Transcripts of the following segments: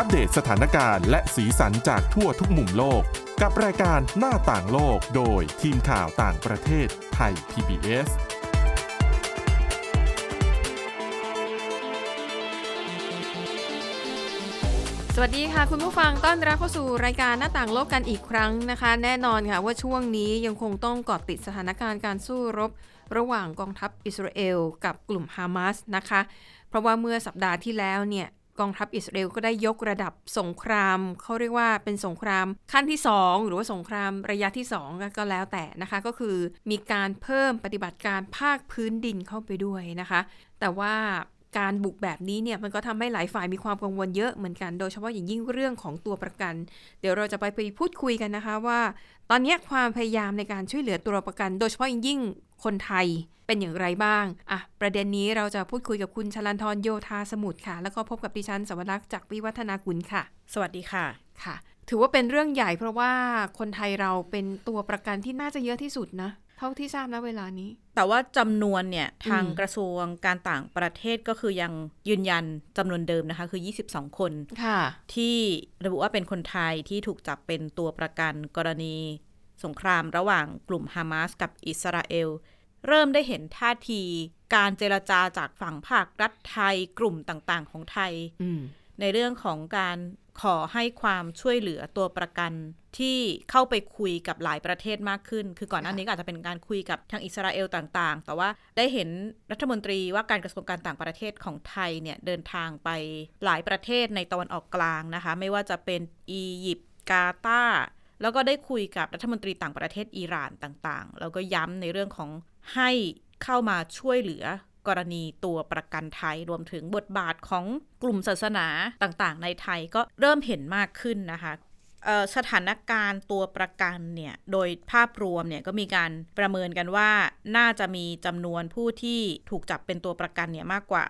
อัปเดตสถานการณ์และสีสันจากทั่วทุกมุมโลก กับรายการหน้าต่างโลกโดยทีมข่าวต่างประเทศไทย PBS สวัสดีค่ะ คุณผู้ฟังต้อนรับเข้าสู่รายการหน้าต่างโลกกันอีกครั้งนะคะ แน่นอนค่ะว่าช่วงนี้ยังคงต้องเกาะติดสถานการณ์การสู้รบ ระหว่างกองทัพอิสราเอลกับกลุ่มฮามาสนะคะ เพราะว่าเมื่อสัปดาห์ที่แล้วเนี่ย กองทัพอิสราเอลก็ได้ยกระดับสงคราม เขาเรียกว่าเป็นสงครามขั้นที่ 2 หรือว่าสงครามระยะที่ 2 ก็แล้วแต่นะคะ ก็คือมีการเพิ่มปฏิบัติการภาคพื้นดินเข้าไปด้วยนะคะ แต่ว่า การบุกแบบนี้เนี่ยมันก็ทำให้หลายฝ่ายมีความกังวลเยอะเหมือนกันโดยเฉพาะอย่างยิ่งเรื่องของตัวประกัน เดี๋ยวเราจะไปไปพูดคุยกันนะคะว่า ตอนนี้ความพยายามในการช่วยเหลือตัวประกัน โดยเฉพาะอย่างยิ่งคนไทยเป็นอย่างไรบ้างอะประเด็นนี้เราจะพูดคุยกับคุณชลันทรโยธาสมุทรค่ะ แล้วก็พบกับดิฉันสวรักษ์จากวิวัฒนากุลค่ะ สวัสดีค่ะค่ะ ถือว่าเป็นเรื่องใหญ่เพราะว่าคนไทยเราเป็นตัวประกันที่น่าจะเยอะที่สุดนะ เท่าที่ทราบนะเวลานี้ แต่ว่าจำนวนเนี่ยทางอืมกระทรวงการต่างประเทศก็คือยังยืนยันจำนวนเดิมนะคะ คือ 22 คนค่ะ ที่ระบุว่าเป็นคนไทยที่ถูกจับเป็นตัวประกันกรณีสงครามระหว่างกลุ่มฮามาสกับอิสราเอล เริ่มได้เห็นท่าทีการเจรจาจากฝั่งภาครัฐไทยกลุ่มต่างๆ ของไทยอืมในเรื่องของการ ขอให้ความช่วยเหลือตัวประกันที่เข้าไปคุยกับหลายประเทศมากขึ้น คือก่อนหน้านี้ก็อาจจะเป็นการคุยกับทางอิสราเอลต่างๆ แต่ว่าได้เห็นรัฐมนตรีว่าการกระทรวงการต่างประเทศของไทยเนี่ยเดินทางไปหลายประเทศในตะวันออกกลางนะคะ ไม่ว่าจะเป็นอียิปต์กาตาร์แล้วก็ได้คุยกับรัฐมนตรีต่างประเทศอิหร่านต่างๆ แล้วก็ย้ำในเรื่องของให้เข้ามาช่วยเหลือ กรณีตัวประกันไทยรวมถึงบทบาทของกลุ่มศาสนาต่างๆ ในไทยก็เริ่มเห็นมากขึ้นนะคะเอ่อสถานการณ์ตัวประกันเนี่ย โดยภาพรวมเนี่ยก็มีการประเมินกันว่าน่าจะมีจำนวนผู้ที่ถูกจับเป็นตัวประกันเนี่ยมากกว่า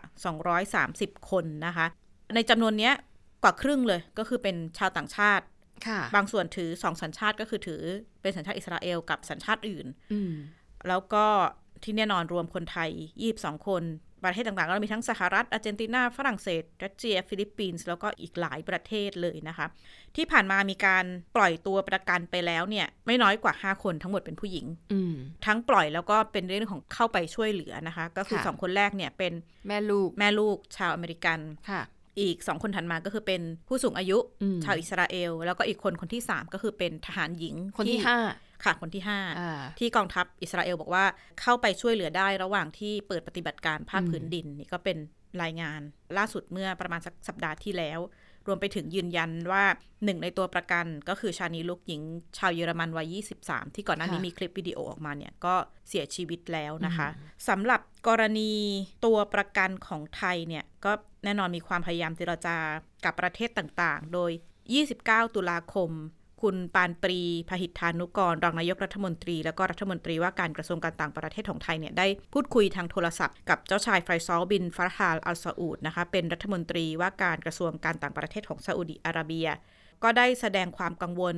230 คนนะคะ ในจำนวนเนี้ยกว่าครึ่งเลยก็คือเป็นชาวต่างชาติค่ะบางส่วนถือสองสัญชาติก็คือถือเป็นสัญชาติอิสราเอลกับสัญชาติอื่นอืมแล้วก็ ที่แน่นอนรวมคนไทย 22 คน ประเทศต่างๆ ก็มีทั้งสหรัฐ อาร์เจนตินา ฝรั่งเศส รัสเซีย ฟิลิปปินส์ แล้วก็อีกหลายประเทศเลยนะคะ ที่ผ่านมามีการปล่อยตัวประกันไปแล้วเนี่ย ไม่น้อยกว่า 5 คนทั้งหมดเป็นผู้หญิงอืมทั้งปล่อยแล้วก็เป็นเรื่องของเข้าไปช่วยเหลือนะคะ ก็คือค่ะสองคนแรกเนี่ยเป็นแม่ลูก แม่ลูกชาวอเมริกันค่ะอีกสองคนถัดมาก็คือเป็นผู้สูงอายุอืมชาวอิสราเอล แล้วก็อีกคนคนที่สามก็คือเป็นทหารหญิงคนที่ห้า ค่ะคนที่ห้าอ่าที่กองทัพอิสราเอลบอกว่าเข้าไปช่วยเหลือได้ระหว่างที่เปิดปฏิบัติการภาคอืมพื้นดินนี่ก็เป็นรายงานล่าสุดเมื่อประมาณสักสัปดาห์ที่แล้ว รวมไปถึงยืนยันว่าหนึ่งในตัวประกันก็คือชานีลูค หญิง ชาวเยอรมันวัย 23 ที่ก่อนหน้านี้มีคลิปวิดีโอออกมาเนี่ย ก็เสียชีวิตแล้วนะคะสำหรับกรณีตัวประกันของไทยเนี่ย ก็แน่นอนมีความพยายามเจรจากับประเทศต่างๆ โดย 29 ตุลาคม คุณปานปรีพหิทธานุกร รองนายกรัฐมนตรี แล้วก็รัฐมนตรีว่าการกระทรวงการต่างประเทศของไทยเนี่ยได้พูดคุยทางโทรศัพท์กับเจ้าชายไฟซอลบินฟาฮาลอัลซาอูดนะคะเป็นรัฐมนตรีว่าการกระทรวงการต่างประเทศของซาอุดีอาระเบีย ก็ได้แสดงความกังวล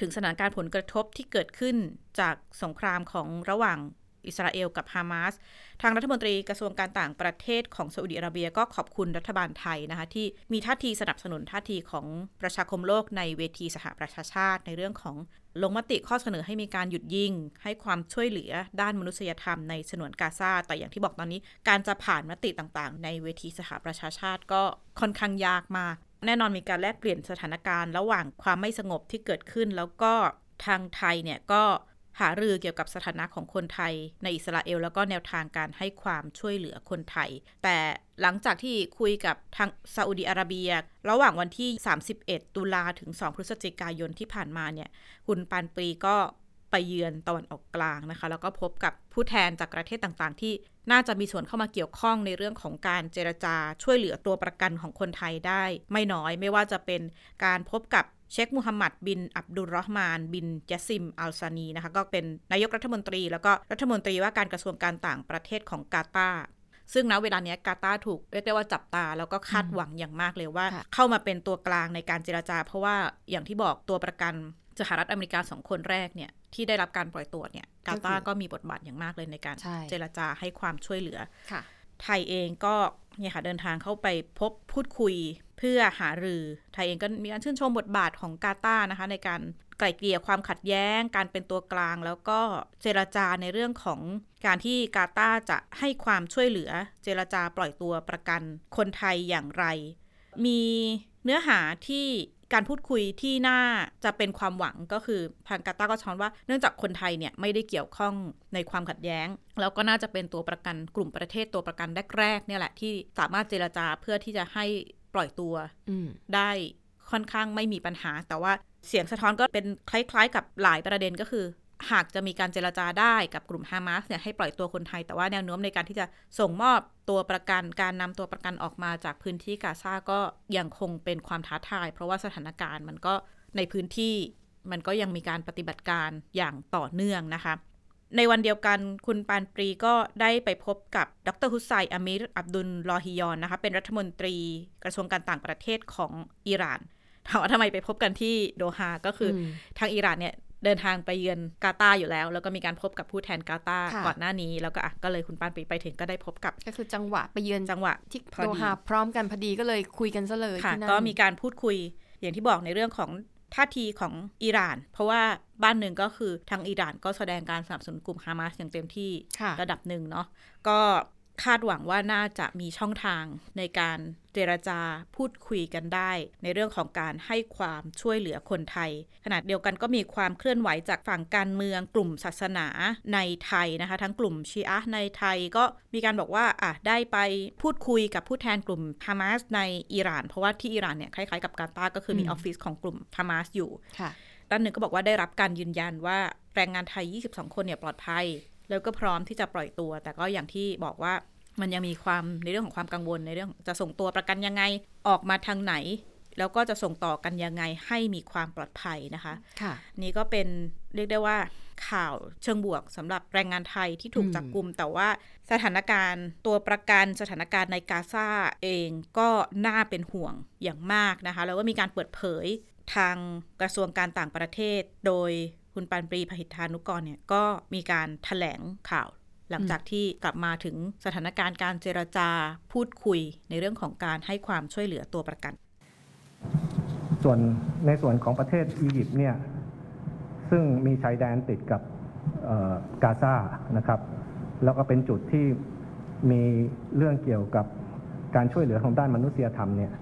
ถึงสถานการณ์ผลกระทบที่เกิดขึ้นจากสงครามของระหว่าง อิสราเอลกับฮามาส ทางรัฐมนตรีกระทรวงการต่างประเทศของซาอุดิอาระเบียก็ขอบคุณรัฐบาลไทยนะคะที่มีท่าทีสนับสนุนท่าทีของประชาคมโลกในเวทีสหประชาชาติในเรื่องของลงมติข้อเสนอให้มีการหยุดยิง ให้ความช่วยเหลือด้านมนุษยธรรมในฉนวนกาซา แต่อย่างที่บอกตอนนี้ การจะผ่านมติต่างๆ ในเวทีสหประชาชาติก็ค่อนข้างยากมาก แน่นอนมีการแลกเปลี่ยนสถานการณ์ ระหว่างความไม่สงบที่เกิดขึ้นแล้วก็ทางไทยเนี่ยก็ หารือเกี่ยวกับสถานะของคนไทย ในอิสราเอล แล้วก็แนวทางการให้ความช่วยเหลือคนไทย แต่หลังจากที่คุยกับทางซาอุดีอาระเบีย ระหว่างวันที่ 31 ตุลาถึง 2 พฤศจิกายนที่ผ่านมาเนี่ย คุณปานปรีก็ ไปเยือนตะวันออกกลางนะคะ แล้วก็พบกับผู้แทนจากประเทศต่างๆ ที่น่าจะมีส่วนเข้ามาเกี่ยวข้องในเรื่องของการเจรจาช่วยเหลือตัวประกันของคนไทยได้ ไม่น้อยไม่ว่าจะเป็นการพบกับเชคมูฮัมหมัดบิน อับดุลรอฮ์มาน บินยาซิม อัลซานีนะคะก็เป็นนายกรัฐมนตรี แล้วก็รัฐมนตรีว่าการกระทรวงการต่างประเทศของกาตาร์ซึ่งณเวลานี้กาตาร์ถูกเรียกได้ว่าจับตา แล้วก็คาดหวังอย่างมากเลยว่า เข้ามาเป็นตัวกลางในการเจราจา เพราะว่าอย่างที่บอกตัวประกันสหรัฐอเมริกาสองคนแรกเนี่ย ที่ได้รับการปล่อยตัวเนี่ย กาตาร์ก็มีบทบาทอย่างมากเลยในการใช่เจรจาให้ความช่วยเหลือค่ะ ไทยเองก็เนี่ยค่ะเดินทางเข้าไปพบพูดคุยเพื่อหารือ ไทยเองก็มีการชื่นชมบทบาทของกาตาร์นะคะ ในการไกล่เกลี่ยความขัดแย้ง การเป็นตัวกลาง แล้วก็เจรจาในเรื่องของการที่กาตาร์จะให้ความช่วยเหลือ เจรจาปล่อยตัวประกันคนไทยอย่างไร มีเนื้อหาที่ การพูดคุยที่น่าจะเป็นความหวังก็คือทางกาตาก็ช้อนว่าเนื่องจากคนไทยเนี่ยไม่ได้เกี่ยวข้องในความขัดแย้ง แล้วก็น่าจะเป็นตัวประกันกลุ่มประเทศตัวประกันแรกๆเนี่ยแหละที่สามารถเจรจาเพื่อที่จะให้ปล่อยตัวได้ค่อนข้างไม่มีปัญหา แต่ว่าเสียงสะท้อนก็เป็นคล้าย ๆ กับหลายประเด็นก็คือ หากจะมีการเจรจาได้กับกลุ่มฮามาสเนี่ยให้ปล่อยตัวคนไทย แต่ว่าแนวโน้มในการที่จะส่งมอบตัวประกันการนำตัวประกันออกมาจากพื้นที่กาซาก็ยังคงเป็นความท้าทาย เพราะว่าสถานการณ์มันก็ในพื้นที่มันก็ยังมีการปฏิบัติการอย่างต่อเนื่องนะคะในวันเดียวกันคุณปานปรีก็ได้ไปพบกับดรฮุสไซอามิรอับดุลลอฮิยอนนะคะเป็นรัฐมนตรีกระทรวงการต่างประเทศของอิหร่านถามว่าทำไมไปพบกันที่โดฮาก็คืออมทางอิหร่านเนี่ย เดินทางไปเยือนกาตาร์อยู่แล้ว แล้วก็มีการพบกับผู้แทนกาตาร์ค่ะก่อนหน้านี้ แล้วก็อะก็เลยคุณปานปรีไปถึงก็ได้พบกับ ก็คือจังหวะไปเยือนจังหวะที่พอโดดีฮาพร้อมกันพอดีก็เลยคุยกันซะเลยค่ะที่นั่นก็มีการพูดคุยอย่างที่บอกในเรื่องของท่าทีของอิหร่าน เพราะว่าบ้านหนึ่งก็คือทางอิหร่านก็แสดงการสนับสนุนกลุ่มฮามาสอย่างเต็มที่ค่ะระดับหนึ่งเนาะก็ คาดหวังว่าน่าจะมีช่องทางในการเจรจาพูดคุยกันได้ ในเรื่องของการให้ความช่วยเหลือคนไทย ขณะเดียวกันก็มีความเคลื่อนไหวจากฝั่งการเมืองกลุ่มศาสนาในไทยนะคะ ทั้งกลุ่มชีอะห์ในไทยก็มีการบอกว่าอะได้ไปพูดคุยกับผู้แทนกลุ่มฮามาสในอิหร่าน เพราะว่าที่อิหร่านเนี่ยคล้ายๆกับกาตาร์ก็คือมีออฟฟิศของกลุ่มฮามาสอยู่ค่ะด้านหนึ่งก็บอกว่าได้รับการยืนยันว่าแรงงานไทย 22 คนเนี่ยปลอดภัย แล้วก็พร้อมที่จะปล่อยตัว แต่ก็อย่างที่บอกว่ามันยังมีความในเรื่องของความกังวลในเรื่องจะส่งตัวประกันยังไงออกมาทางไหน แล้วก็จะส่งต่อกันยังไงให้มีความปลอดภัยนะคะ ค่ะ นี่ก็เป็นเรียกได้ว่าข่าวเชิงบวกสำหรับแรงงานไทยที่ถูกอืมจับกลุ่ม แต่ว่าสถานการณ์ตัวประกันสถานการณ์ในกาซาเองก็น่าเป็นห่วงอย่างมากนะคะ แล้วก็มีการเปิดเผยทางกระทรวงการต่างประเทศ โดยคุณปานปรีพหิทธานุกรเนี่ยก็มีการถแถลงข่าว หลังจากที่กลับมาถึงสถานการณ์การเจรจาพูดคุยในเรื่องของการให้ความช่วยเหลือตัวประกัน ส่วนในส่วนของประเทศอียิปต์เนี่ยซึ่งมีชายแดนติดกับกาซานะครับแล้วก็เป็นจุดที่มีเรื่องเกี่ยวกับการช่วยเหลือของด้านมนุษยธรรมเนี่ย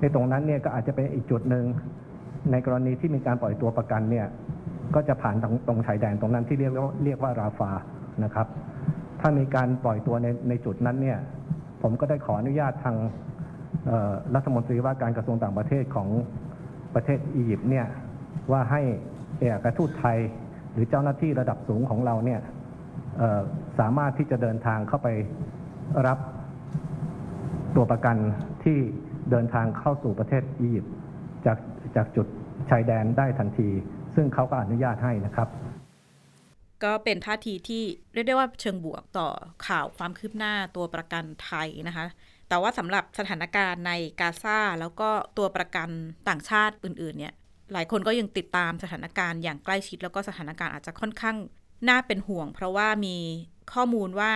ในตรงนั้นเนี่ยก็อาจจะเป็นอีกจุดหนึ่งในกรณีที่มีการปล่อยตัวประกันเนี่ย ก็จะผ่านตรงตรงชายแดนตรงนั้นที่เรียกว่าเรียกว่าราฟานะครับ ถ้ามีการปล่อยตัวในในจุดนั้นเนี่ยผมก็ได้ขออนุญาตทางรัฐมนตรีว่าการกระทรวงต่างประเทศของประเทศอียิปต์เนี่ยว่าให้เอกอัครทูตไทยหรือเจ้าหน้าที่ระดับสูงของเราเนี่ยสามารถที่จะเดินทางเข้าไปรับตัวประกันที่เดินทางเข้าสู่ประเทศอียิปต์จากจากจุดชายแดนได้ทันที ซึ่งเขาก็อนุญาตให้นะครับก็เป็นท่าทีที่เรียกได้ว่าเชิงบวกต่อข่าวความคืบหน้าตัวประกันไทยนะคะ แต่ว่าสำหรับสถานการณ์ในกาซาแล้วก็ตัวประกันต่างชาติอื่นๆเนี่ย หลายคนก็ยังติดตามสถานการณ์อย่างใกล้ชิด แล้วก็สถานการณ์อาจจะค่อนข้างน่าเป็นห่วง เพราะว่ามีข้อมูลว่า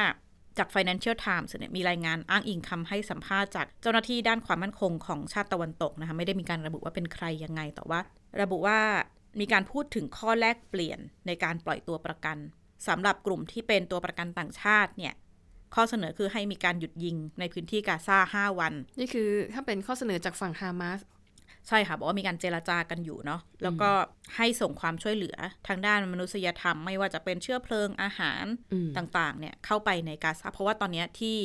จาก Financial Times เนี่ยมีรายงานอ้างอิงคำให้สัมภาษณ์จากเจ้าหน้าที่ด้านความมั่นคงของชาติตะวันตกนะคะไม่ได้มีการระบุว่าเป็นใครยังไงแต่ว่า ระบุว่า มีการพูดถึงข้อแลกเปลี่ยนในการปล่อยตัวประกันสำหรับกลุ่มที่เป็นตัวประกันต่างชาติเนี่ยข้อเสนอคือให้มีการหยุดยิงในพื้นที่กาซาห้าวัน นี่คือถ้าเป็นข้อเสนอจากฝั่งฮามาสใช่ค่ะ บอกว่ามีการเจรจากันอยู่เนาะแล้วก็ให้ส่งความช่วยเหลือทางด้านมนุษยธรรม ไม่ว่าจะเป็นเชื้อเพลิงอาหารอืมต่างๆ เนี่ยเข้าไปในกาซาเพราะว่าตอนเนี้ยที่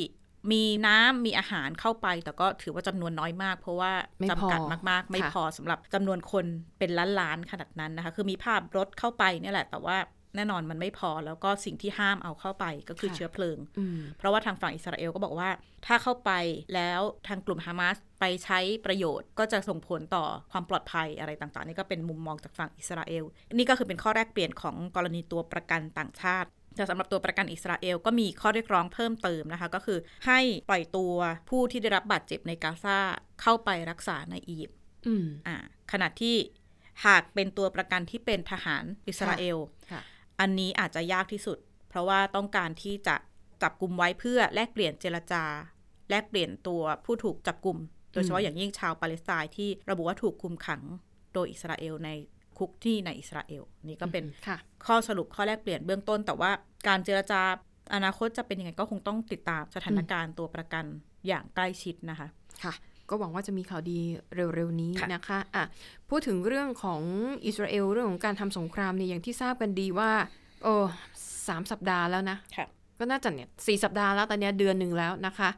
มีน้ำมีอาหารเข้าไป แต่ก็ถือว่าจำนวนน้อยมาก เพราะว่าไม่จำพอกัดมาก ๆ ไม่ค่ะพอสำหรับจำนวนคนเป็นล้านๆขนาดนั้นนะคะ คือมีภาพรถเข้าไปเนี่ยแหละ แต่ว่าแน่นอนมันไม่พอแล้วก็สิ่งที่ห้ามเอาเข้าไปก็คือเชื้อเพลิงอืมเพราะว่าทางฝั่งอิสราเอลก็บอกว่า ถ้าเข้าไปแล้วทางกลุ่มฮามาสไปใช้ประโยชน์ก็จะส่งผลต่อความปลอดภัยอะไรต่างๆ นี่ก็เป็นมุมมองจากฝั่งอิสราเอล นี่ก็คือเป็นข้อแรกเปลี่ยนของกรณีตัวประกันต่างชาติ แต่สำหรับตัวประกันอิสราเอลก็มีข้อเรียกร้องเพิ่มเติมนะคะ ก็คือให้ปล่อยตัวผู้ที่ได้รับบาดเจ็บในกาซาเข้าไปรักษาในอียิปต์อืมอ่าขณะที่หากเป็นตัวประกันที่เป็นทหารอิสราเอลค่ะอันนี้อาจจะยากที่สุด เพราะว่าต้องการที่จะจับกลุ่มไว้เพื่อแลกเปลี่ยนเจรจา แลกเปลี่ยนตัวผู้ถูกจับกลุ่ม โดยเฉพาะอย่างยิ่งชาวปาเลสไตน์ที่ระบุว่าถูกคุมขังโดยอิสราเอลในคุกที่ในอิสราเอล นี่ก็เป็นค่ะข้อสรุปข้อแรกเปลี่ยนเบื้องต้น แต่ว่า การเจรจาอนาคตจะเป็นยังไงก็คงต้องติดตามสถานการณ์ตัวประกันอย่างใกล้ชิดนะคะ ค่ะ ก็หวังว่าจะมีข่าวดีเร็วๆนี้ค่ะนะคะอะพูดถึงเรื่องของอิสราเอลเรื่องของการทำสงครามเนี่ยอย่างที่ทราบกันดีว่า โอ้สามสัปดาห์แล้วนะค่ะก็น่าจะเนี่ยสี่สัปดาห์แล้วตอนเนี้ยเดือนหนึ่งแล้วนะคะ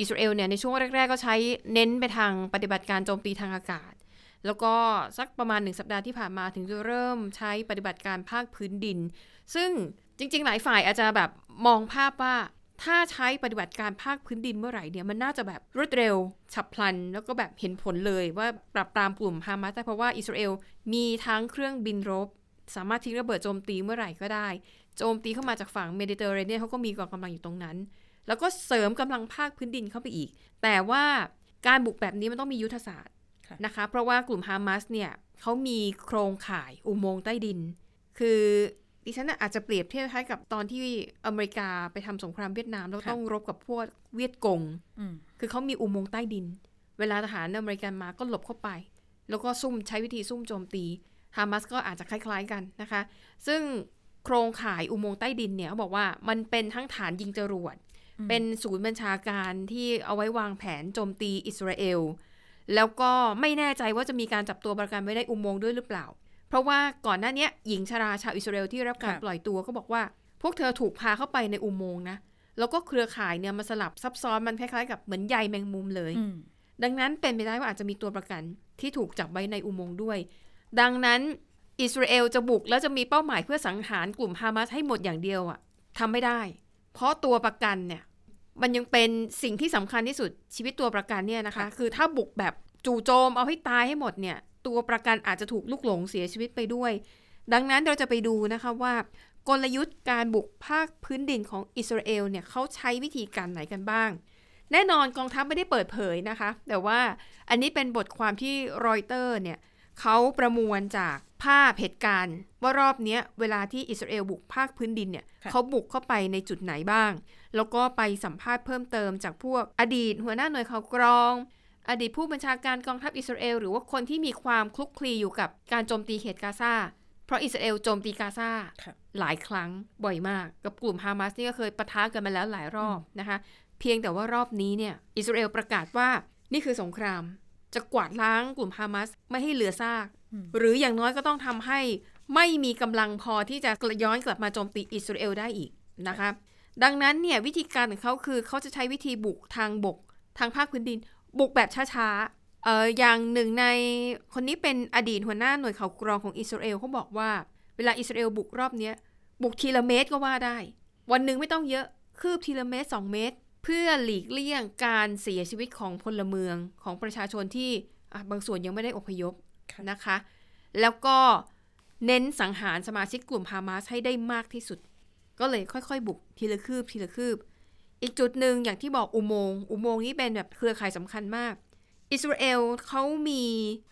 อิสราเอลเนี่ยในช่วงแรก ๆ ก็ใช้เน้นไปทางปฏิบัติการโจมตีทางอากาศ แล้วก็สักประมาณหนึ่งสัปดาห์ที่ผ่านมาถึงจะเริ่มใช้ปฏิบัติการภาคพื้นดิน ซึ่ง จริง ๆ หลายฝ่ายอาจจะแบบมองภาพว่าถ้าใช้ปฏิบัติการภาคพื้นดินเมื่อไหร่เนี่ยมันน่าจะแบบรวดเร็ว ฉับพลัน แล้วก็แบบเห็นผลเลยว่าปรับปรามกลุ่มฮามาสได้เพราะว่าอิสราเอลมีทั้งเครื่องบินรบ สามารถทิ้งระเบิดโจมตีเมื่อไหร่ก็ได้ โจมตีเข้ามาจากฝั่งเมดิเตอร์เรเนียนเขาก็มีกองกำลังอยู่ตรงนั้น แล้วก็เสริมกำลังภาคพื้นดินเข้าไปอีก แต่ว่าการบุกแบบนี้มันต้องมียุทธศาสตร์ค่ะนะคะ เพราะว่ากลุ่มฮามาสเนี่ยเขามีโครงข่ายอุโมงค์ใต้ดิน คือ ดิฉันน่ะอาจจะเปรียบเทียบคล้ายกับตอนที่อเมริกาไปทำสงครามเวียดนามแล้วต้องรบกับพวกเวียดกงอืมคือเขามีอุโมงค์ใต้ดิน เวลาทหารอเมริกันมาก็หลบเข้าไป แล้วก็ซุ่มใช้วิธีซุ่มโจมตีฮามาสก็อาจจะคล้าย ๆกันนะคะ ซึ่งโครงข่ายอุโมงค์ใต้ดินเนี่ยเขาบอกว่ามันเป็นทั้งฐานยิงจรวดเป็นศูนย์บัญชาการที่เอาไว้วางแผนโจมตีอิสราเอลแล้วก็ไม่แน่ใจว่าจะมีการจับตัวประกันไว้ในอุโมงค์ด้วยหรือเปล่า เพราะว่าก่อนหน้าเนี้ยหญิงชราชาวอิสราเอลที่รับการค่ะปล่อยตัวก็บอกว่า พวกเธอถูกพาเข้าไปในอุโมงค์นะ แล้วก็เครือข่ายเนี่ยมาสลับซับซ้อนมันคล้ายๆกับเหมือนใยแมงมุมเลยอืมดังนั้นเป็นไปได้ว่าอาจจะมีตัวประกันที่ถูกจับไว้ในอุโมงค์ด้วย ดังนั้นอิสราเอลจะบุกแล้วจะมีเป้าหมายเพื่อสังหารกลุ่มฮามาสให้หมดอย่างเดียวอะทำไม่ได้ เพราะตัวประกันเนี่ย มันยังเป็นสิ่งที่สำคัญที่สุดชีวิตตัวประกันเนี่ยนะคะ คือถ้าบุกแบบจู่โจมเอาให้ตายให้หมดเนี่ย ตัวประกันอาจจะถูกลุกหลงเสียชีวิตไปด้วย ดังนั้นเราจะไปดูนะคะว่ากลยุทธ์การบุกภาคพื้นดินของอิสราเอลเนี่ยเขาใช้วิธีการไหนกันบ้าง แน่นอนกองทัพไม่ได้เปิดเผยนะคะ แต่ว่าอันนี้เป็นบทความที่รอยเตอร์เนี่ยเขาประมวลจากภาพเหตุการณ์ ว่ารอบเนี้ยเวลาที่อิสราเอลบุกภาคพื้นดินเนี่ยค่ะเขาบุกเข้าไปในจุดไหนบ้าง แล้วก็ไปสัมภาษณ์เพิ่มเติมจากพวกอดีต หัวหน้าหน่วยข่าวกรอง อดีตผู้บัญชาการกองทัพอิสราเอลหรือว่าคนที่มีความคลุกคลีอยู่กับการโจมตีเขตกาซาเพราะอิสราเอลโจมตีกาซาค่ะหลายครั้งบ่อยมาก กับกลุ่มฮามาสนี่ก็เคยปะทะกันมาแล้วหลายรอบนะคะ เพียงแต่ว่ารอบนี้เนี่ยอิสราเอลประกาศว่านี่คือสงคราม จะกวาดล้างกลุ่มฮามาสไม่ให้เหลือซากอืมหรืออย่างน้อยก็ต้องทำให้ไม่มีกำลังพอที่จะย้อนกลับมาโจมตีอิสราเอลได้อีกนะคะ ดังนั้นเนี่ยวิธีการของเขาคือเขาจะใช้วิธีบุกทางบก ทางภาคพื้นดิน บุกแบบช้าๆเอออย่างหนึ่งในคนนี้เป็นอดีตหัวหน้าหน่วยข่าวกรองของอิสราเอลเขาบอกว่า เวลาอิสราเอลบุกรอบเนี้ย บุกทีละเมตรก็ว่าได้ วันหนึ่งไม่ต้องเยอะคืบทีละเมตร 2 เมตร เพื่อหลีกเลี่ยงการเสียชีวิตของพลเมืองของประชาชนที่บางส่วนยังไม่ได้อพยพนะคะ แล้วก็เน้นสังหารสมาชิกกลุ่มฮามาสให้ได้มากที่สุด ก็เลยค่อยๆ บุกทีละคืบทีละคืบ อีกจุดหนึ่งอย่างที่บอกอุโมงค์อุโมงค์นี้เป็นแบบเครือข่ายสำคัญมาก อิสราเอลเขามี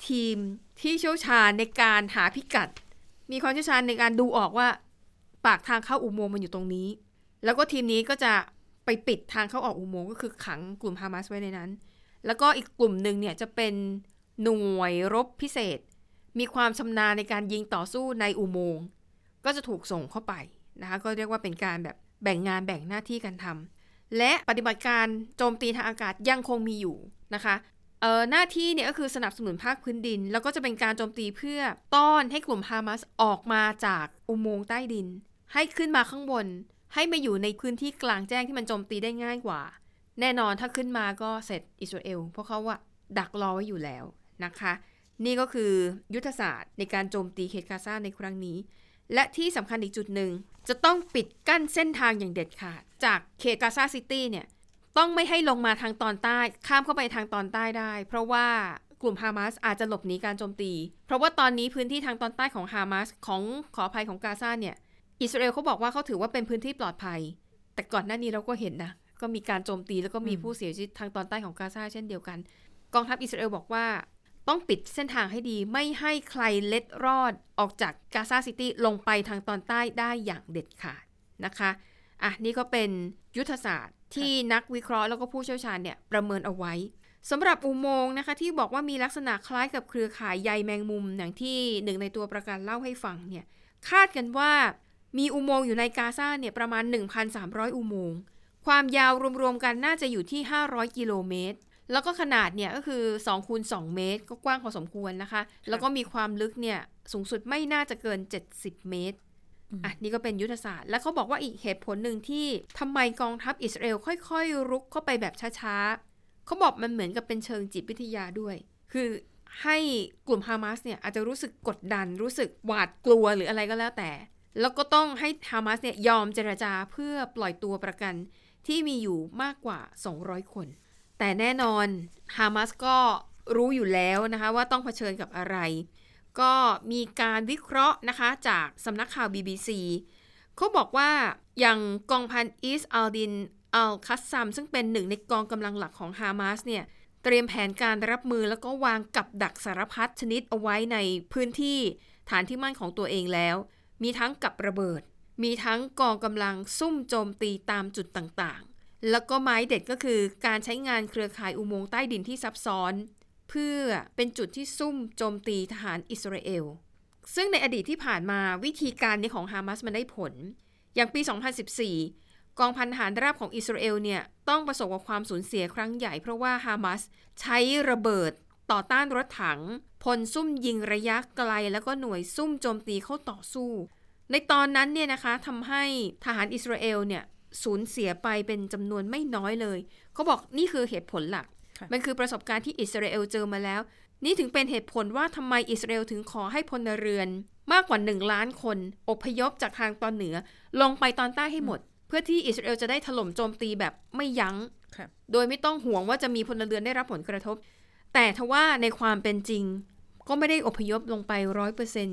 ทีมที่เชี่ยวชาญในการหาพิกัด มีความเชี่ยวชาญในการดูออกว่า ปากทางเข้าอุโมงค์มันอยู่ตรงนี้ แล้วก็ทีมนี้ก็จะไปปิดทางเข้าออกอุโมงค์ก็คือขังกลุ่มฮามาสไว้ในนั้น แล้วก็อีกกลุ่มหนึ่งเนี่ยจะเป็นหน่วยรบพิเศษ มีความชำนาญในการยิงต่อสู้ในอุโมงค์ก็จะถูกส่งเข้าไปนะคะ ก็เรียกว่าเป็นการแบบแบ่งงานแบ่งหน้าที่กันทำ และปฏิบัติการโจมตีทางอากาศยังคงมีอยู่นะคะเออหน้าที่เนี่ยก็คือสนับสนุนภาคพื้นดิน แล้วก็จะเป็นการโจมตีเพื่อต้อนให้กลุ่มฮามาสออกมาจากอุโมงค์ใต้ดิน ให้ขึ้นมาข้างบน ให้มาอยู่ในพื้นที่กลางแจ้งที่มันโจมตีได้ง่ายกว่า แน่นอนถ้าขึ้นมาก็เสร็จอิสราเอลเพราะเขาว่าดักรอไว้อยู่แล้วนะคะ นี่ก็คือยุทธศาสตร์ในการโจมตีเขตกาซาในครั้งนี้ และที่สำคัญอีกจุดหนึ่งจะต้องปิดกั้นเส้นทางอย่างเด็ดขาด จากเขตกาซาซิตี้เนี่ยต้องไม่ให้ลงมาทางตอนใต้ ข้ามเข้าไปทางตอนใต้ได้ เพราะว่ากลุ่มฮามาสอาจจะหลบหนีการโจมตี เพราะว่าตอนนี้พื้นที่ทางตอนใต้ของฮามาสของขออภัยของกาซาเนี่ยอิสราเอลเขาบอกว่าเขาถือว่าเป็นพื้นที่ปลอดภัย แต่ก่อนหน้านี้เราก็เห็นนะ ก็มีการโจมตีแล้วก็มีผู้เสียชีวิตทางตอนใต้ของกาซาเช่นเดียวกัน กองทัพอิสราเอลบอกว่าต้องปิดเส้นทางให้ดีไม่ให้ใครเล็ดรอดออกจากกาซาซิตี้ลงไปทางตอนใต้ได้อย่างเด็ดขาดนะคะ อะนี่ก็เป็นยุทธศาสตร์ที่นักวิเคราะห์แล้วก็ผู้เชี่ยวชาญเนี่ยประเมินเอาไว้สำหรับอุโมงค์นะคะที่บอกว่ามีลักษณะคล้ายกับเครือข่ายใยแมงมุมอย่างที่หนึ่งในตัวประกันเล่าให้ฟังเนี่ยคาดกันว่ามีอุโมงค์อยู่ในกาซาเนี่ยประมาณ 1,300 อุโมงค์ความยาวรวมๆกันน่าจะอยู่ที่ 500 กิโลเมตร แล้วก็ขนาดเนี่ยก็คือ2คูณ2เมตร ก็กว้างพอสมควรนะคะ แล้วก็มีความลึกเนี่ยสูงสุดไม่น่าจะเกิน 70 เมตร อะนี่ก็เป็นยุทธศาสตร์ แล้วเขาบอกว่าอีกเหตุผลหนึ่งที่ทำไมกองทัพอิสราเอลค่อยๆ รุกเข้าไปแบบช้าๆเขาบอกมันเหมือนกับเป็นเชิงจิตวิทยาด้วย คือให้กลุ่มฮามาสเนี่ยอาจจะรู้สึกกดดันรู้สึกหวาดกลัวหรืออะไรก็แล้วแต่ แล้วก็ต้องให้ฮามาสเนี่ยยอมเจรจาเพื่อปล่อยตัวประกันที่มีอยู่มากกว่า 200 คน แต่แน่นอนฮามาสก็รู้อยู่แล้วนะคะว่าต้องเผชิญกับอะไร ก็มีการวิเคราะห์นะคะจากสำนักข่าว BBC เขาบอกว่าอย่างกองพันอีสอัลดินอัลคัสซัมซึ่งเป็นหนึ่งในกองกำลังหลักของฮามาสเนี่ยเตรียมแผนการรับมือแล้วก็วางกับดักสารพัดชนิดเอาไว้ในพื้นที่ฐานที่มั่นของตัวเองแล้ว มีทั้งกับระเบิด มีทั้งกองกำลังซุ่มโจมตีตามจุดต่างๆ แล้วก็ไม้เด็ดก็คือการใช้งานเครือข่ายอุโมงค์ใต้ดินที่ซับซ้อน พื่อเป็นจุดที่ซุ่มโจมตีทหารอิสราเอล ซึ่งในอดีตที่ผ่านมาวิธีการนี้ของฮามาสมันได้ผล อย่างปี 2014 กองพันทหารราบของอิสราเอลเนี่ยต้องประสบกับความสูญเสียครั้งใหญ่เพราะว่าฮามาสใช้ระเบิดต่อต้านรถถัง พลซุ่มยิงระยะไกล แล้วก็หน่วยซุ่มโจมตีเข้าต่อสู้ ในตอนนั้นเนี่ยนะคะทำให้ทหารอิสราเอลเนี่ยสูญเสียไปเป็นจำนวนไม่น้อยเลย เขาบอกนี่คือเหตุผลหลัก มันคือประสบการณ์ที่อิสราเอลเจอมาแล้ว นี่ถึงเป็นเหตุผลว่าทำไมอิสราเอลถึงขอให้พลเรือน มากกว่า1ล้านคน อพยพจากทางตอนเหนือ ลงไปตอนใต้ให้หมด เพื่อที่อิสราเอลจะได้ถล่มโจมตีแบบไม่ยัง้งค่ะโดยไม่ต้องห่วงว่าจะมีพลเรือนได้รับผลกระทบ แต่ทว่าในความเป็นจริง ก็ไม่ได้อพยพลงไปร้อยเปอร์เซ็น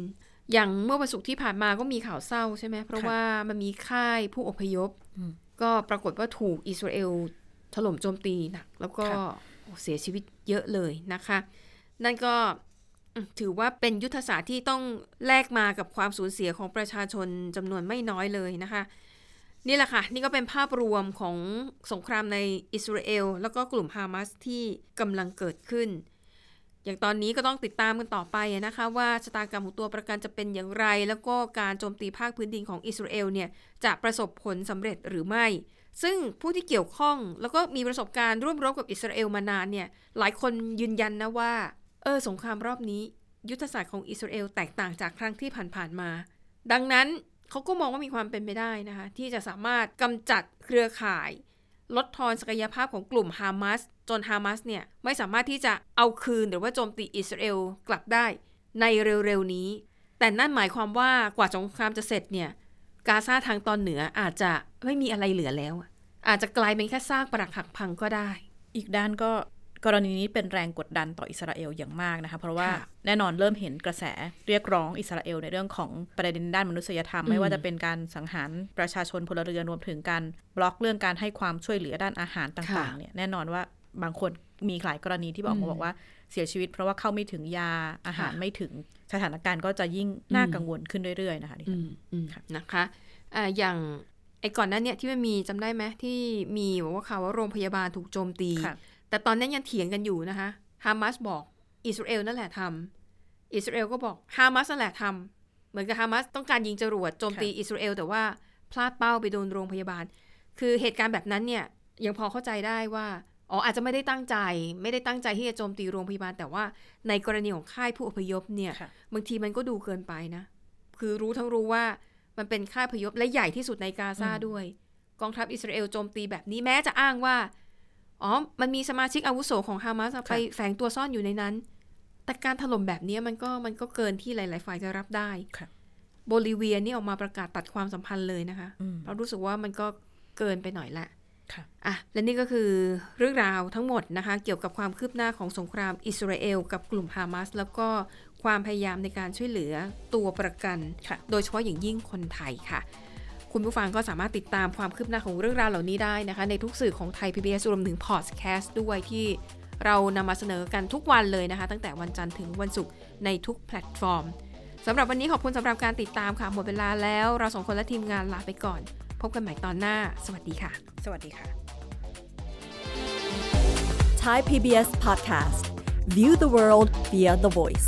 อย่างเมื่อวันศุกร์ที่ผ่านมาก็มีข่าวเศร้าใช่ไหมเพราะค่ะว่ามันมีค่ายผู้อพยพอืมก็ปรากฏว่าถูกอิสราเอลถล่มโจมตีหนัก แล้วก็ค่ะโอ้ เสียชีวิตเยอะเลยนะคะ นั่นก็ถือว่าเป็นยุทธศาสตร์ที่ต้องแลกมากับความสูญเสียของประชาชนจำนวนไม่น้อยเลยนะคะ นี่แหละค่ะ นี่ก็เป็นภาพรวมของสงครามในอิสราเอล แล้วก็กลุ่มฮามาสที่กำลังเกิดขึ้น อย่างตอนนี้ก็ต้องติดตามกันต่อไปนะคะว่าชะตากรรมของตัวประกันจะเป็นอย่างไร แล้วก็การโจมตีภาคพื้นดินของอิสราเอลเนี่ยจะประสบผลสำเร็จหรือไม่ ซึ่งผู้ที่เกี่ยวข้องแล้วก็มีประสบการณ์ร่วมรบกับอิสราเอลมานานเนี่ยหลายคนยืนยันนะว่าเออสงครามรอบนี้ ยุทธศาสตร์ของอิสราเอลแตกต่างจากครั้งที่ผ่านๆมา ดังนั้นเขาก็มองว่ามีความเป็นไปได้นะคะที่จะสามารถกำจัดเครือข่าย ลดทอนศักยภาพของกลุ่มฮามาสจนฮามาสเนี่ยไม่สามารถที่จะเอาคืนหรือว่าโจมตีอิสราเอลกลับได้ในเร็วๆนี้ แต่นั่นหมายความว่ากว่าสงครามจะเสร็จเนี่ย กาซาทางตอนเหนืออาจจะไม่มีอะไรเหลือแล้วอะอาจจะกลายเป็นแค่ซากปรักหักพังก็ได้ อีกด้านก็กรณีนี้เป็นแรงกดดันต่ออิสราเอลอย่างมากนะคะ เพราะว่าค่ะแน่นอนเริ่มเห็นกระแสเรียกร้องอิสราเอลในเรื่องของประเด็นด้านมนุษยธรรมอืมไม่ว่าจะเป็นการสังหารประชาชนพลเรือนรวมถึงการบล็อกเรื่องการให้ความช่วยเหลือด้านอาหารต่างๆเนี่ยแน่นอนว่าบางคนมีหลายกรณีที่บอกมาบอกว่าเสียชีวิตเพราะว่าเข้าไม่ถึงยาอาหารไม่ถึง สถานการณ์ก็จะยิ่งน่ากังวลขึ้นเรื่อยๆนะคะดิอืฉันมอืมค่ะนะคะอ่าอย่างไอ้ก่อนหนั้นเนี่ยที่มันมีจำได้ไหมที่มีบอกว่าข่าวว่าโรงพยาบาลถูกโจมตีค่ะแต่ตอนนั้นยังเถียงกันอยู่นะคะฮามาสบอกอิสราเอลนั่นแหละทำอิสราเอลก็บอกฮามาสนั่นแหละทำเหมือนกับฮามาสต้องการยิงจรวดโจมตีอิสราเอล แต่ว่าพลาดเป้าไปโดนโรงพยาบาล คือเหตุการณ์แบบนั้นเนี่ยยังพอเข้าใจได้ว่า อ๋ออาจจะไม่ได้ตั้งใจ ไม่ได้ตั้งใจที่จะโจมตีโรงพยาบาล แต่ว่าในกรณีของค่ายผู้อพยพเนี่ยค่ะบางทีมันก็ดูเกินไปนะ คือรู้ทั้งรู้ว่ามันเป็นค่ายพยพและใหญ่ที่สุดในกาซาอืมด้วย กองทัพอิสราเอลโจมตีแบบนี้แม้จะอ้างว่าอ๋อมันมีสมาชิกอาวุโสของฮามาสไปแฝงตัวซ่อนอยู่ในนั้น แต่การถล่มแบบนี้มันก็มันก็เกินที่หลาย ๆ ฝ่ายจะรับได้ค่ะโบลิเวียนี่ออกมาประกาศตัดความสัมพันธ์เลยนะคะอืมเรารู้สึกว่ามันก็เกินไปหน่อยละ ค่ะอะและนี่ก็คือเรื่องราวทั้งหมดนะคะ เกี่ยวกับความคืบหน้าของสงครามอิสราเอล กับกลุ่มฮามาสแล้วก็ความพยายามในการช่วยเหลือตัวประกันค่ะโดยเฉพาะอย่างยิ่งคนไทยค่ะ คุณผู้ฟังก็สามารถติดตามความคืบหน้าของเรื่องราวเหล่านี้ได้นะคะ ในทุกสื่อของไทย PBS รวมถึงพอดแคสต์ด้วยที่เรานำมาเสนอกันทุกวันเลยนะคะ ตั้งแต่วันจันทร์ถึงวันศุกร์ในทุกแพลตฟอร์มสำหรับวันนี้ขอบคุณสำหรับการติดตามค่ะ หมดเวลาแล้ว เราสองคนและทีมงานลาไปก่อน พบกันใหม่ตอนหน้า สวัสดีค่ะ สวัสดีค่ะ Thai PBS podcast. View the world via the voice.